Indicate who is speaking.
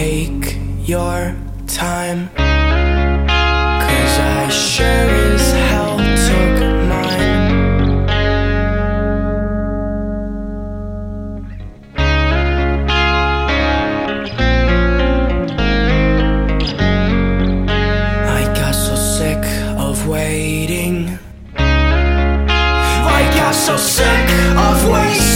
Speaker 1: Take your time. Cause I sure as hell took mine. I got so sick of waiting. I got so sick of waiting.